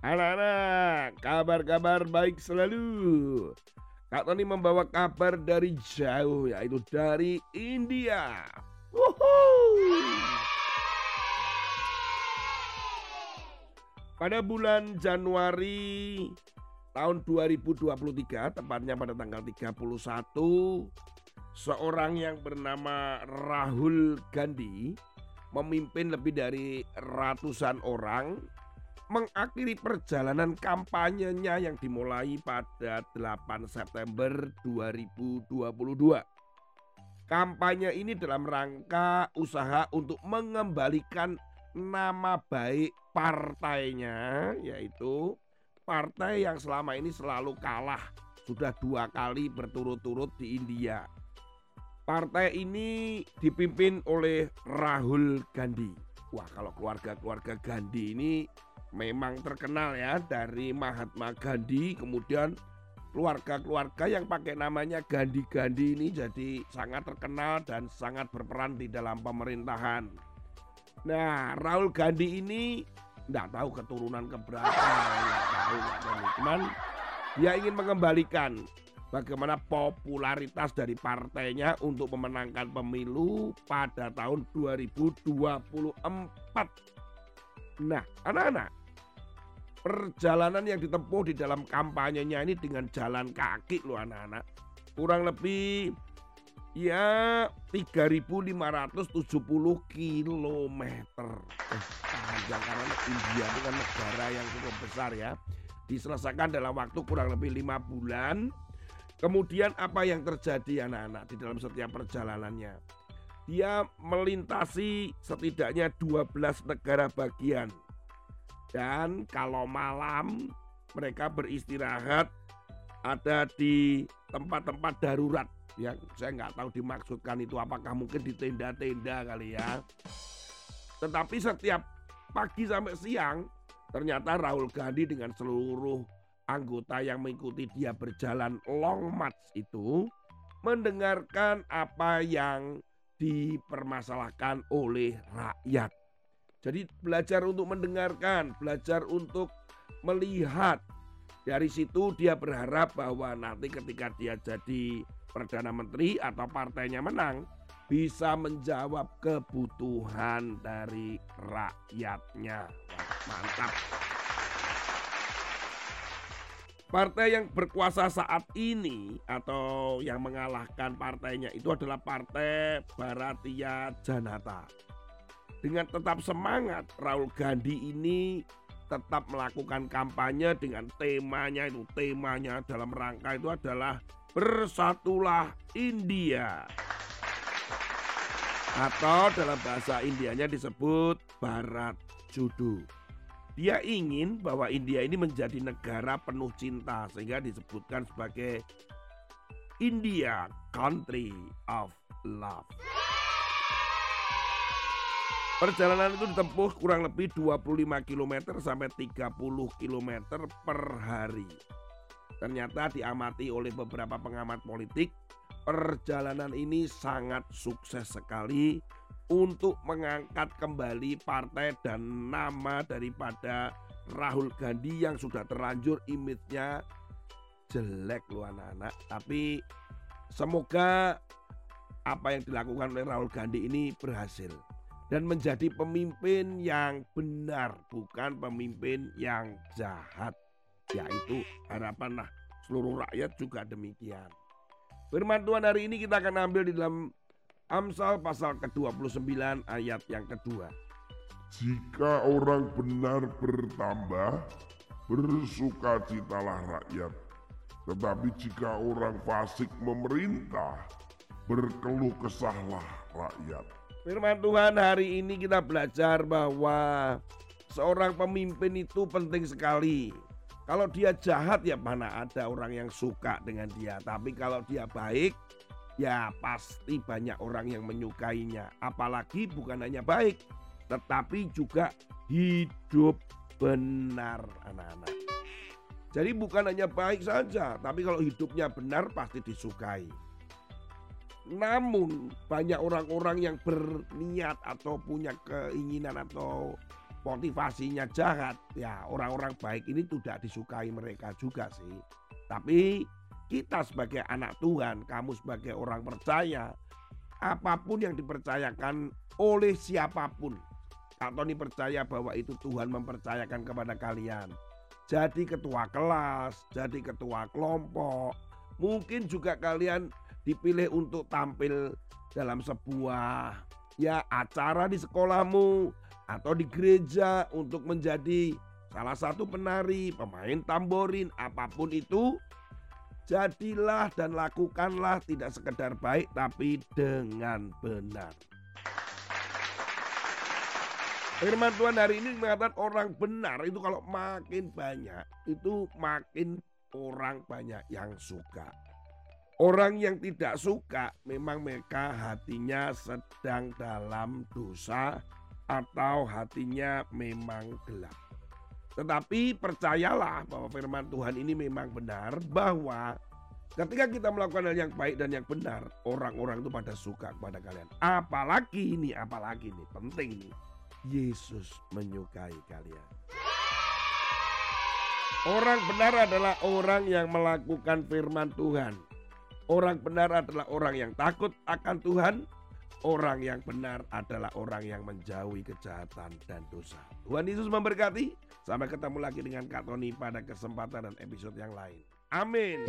Anak-anak, kabar-kabar baik selalu. Kak Tony membawa kabar dari jauh, yaitu dari India. Pada bulan Januari tahun 2023, tepatnya pada tanggal 31, seorang yang bernama Rahul Gandhi memimpin lebih dari ratusan orang mengakhiri perjalanan kampanyenya yang dimulai pada 8 September 2022. Kampanye ini dalam rangka usaha untuk mengembalikan nama baik partainya yaitu partai yang selama ini selalu kalah sudah dua kali berturut-turut di India. Partai ini dipimpin oleh Rahul Gandhi. Wah kalau keluarga-keluarga Gandhi ini memang terkenal ya dari Mahatma Gandhi kemudian keluarga-keluarga yang pakai namanya Gandhi-Gandhi ini jadi sangat terkenal dan sangat berperan di dalam pemerintahan. Nah Rahul Gandhi ini tidak tahu keturunan keberapa, nggak tahu, cuman dia ingin mengembalikan bagaimana popularitas dari partainya untuk memenangkan pemilu pada tahun 2024. Nah, anak-anak, perjalanan yang ditempuh di dalam kampanyenya ini dengan jalan kaki loh anak-anak. Kurang lebih ya 3570 kilometer. Eh, panjang karena India itu kan negara yang cukup besar ya. Diselesaikan dalam waktu kurang lebih lima bulan Kemudian apa yang terjadi anak-anak di dalam setiap perjalanannya? Dia melintasi setidaknya 12 negara bagian. Dan kalau malam mereka beristirahat ada di tempat-tempat darurat yang saya nggak tahu dimaksudkan itu apakah mungkin di tenda-tenda kali ya. Tetapi setiap pagi sampai siang ternyata Rahul Gandhi dengan seluruh anggota yang mengikuti dia berjalan long march itu mendengarkan apa yang dipermasalahkan oleh rakyat. Jadi belajar untuk mendengarkan, belajar untuk melihat. Dari situ dia berharap bahwa nanti ketika dia jadi Perdana Menteri atau partainya menang, bisa menjawab kebutuhan dari rakyatnya. mantap. Partai yang berkuasa saat ini atau yang mengalahkan partainya itu adalah Partai Bharatiya Janata. Dengan tetap semangat, Raul Gandhi ini tetap melakukan kampanye dengan temanya itu temanya dalam rangka itu adalah bersatulah India atau dalam bahasa Indianya disebut Barat Judu. Dia ingin bahwa India ini menjadi negara penuh cinta sehingga disebutkan sebagai India Country of Love. Perjalanan itu ditempuh kurang lebih 25 km sampai 30 km per hari. Ternyata diamati oleh beberapa pengamat politik, perjalanan ini sangat sukses sekali untuk mengangkat kembali partai dan nama daripada Rahul Gandhi yang sudah terlanjur image-nya jelek loh anak-anak. Tapi semoga apa yang dilakukan oleh Rahul Gandhi ini berhasil dan menjadi pemimpin yang benar bukan pemimpin yang jahat. Yaitu harapan seluruh rakyat juga demikian. Firman Tuhan hari ini kita akan ambil di dalam Amsal pasal ke-29 ayat yang kedua. Jika orang benar bertambah, bersukacitalah rakyat. Tetapi jika orang fasik memerintah, berkeluh kesahlah rakyat. Firman Tuhan hari ini kita belajar bahwa seorang pemimpin itu penting sekali. Kalau dia jahat ya mana ada orang yang suka dengan dia. Tapi kalau dia baik ya pasti banyak orang yang menyukainya. Apalagi bukan hanya baik, tetapi juga hidup benar anak-anak. Jadi bukan hanya baik saja, tapi kalau hidupnya benar pasti disukai. Namun banyak orang-orang yang berniat atau punya keinginan atau motivasinya jahat, ya orang-orang baik ini tidak disukai mereka juga sih. Tapi kita sebagai anak Tuhan, kamu sebagai orang percaya, apa pun yang dipercayakan oleh siapa pun. Kak Tony percaya bahwa itu Tuhan mempercayakan kepada kalian. Jadi ketua kelas, jadi ketua kelompok, mungkin juga kalian dipilih untuk tampil dalam sebuah ya acara di sekolahmu atau di gereja untuk menjadi salah satu penari, pemain tamborin, apa pun itu jadilah dan lakukanlah tidak sekedar baik tapi dengan benar. Firman Tuhan hari ini mengatakan orang benar itu kalau makin banyak itu makin orang banyak yang suka. Orang yang tidak suka memang mereka hatinya sedang dalam dosa atau hatinya memang gelap. Tetapi percayalah bahwa firman Tuhan ini memang benar bahwa ketika kita melakukan hal yang baik dan yang benar, orang-orang itu pada suka kepada kalian. Apalagi ini, apalagi ini, penting ini. Yesus menyukai kalian. Orang benar adalah orang yang melakukan firman Tuhan. Orang benar adalah orang yang takut akan Tuhan Orang yang benar adalah orang yang menjauhi kejahatan dan dosa. Tuhan Yesus memberkati. Sampai ketemu lagi dengan Kak Tony pada kesempatan dan episode yang lain. Amin.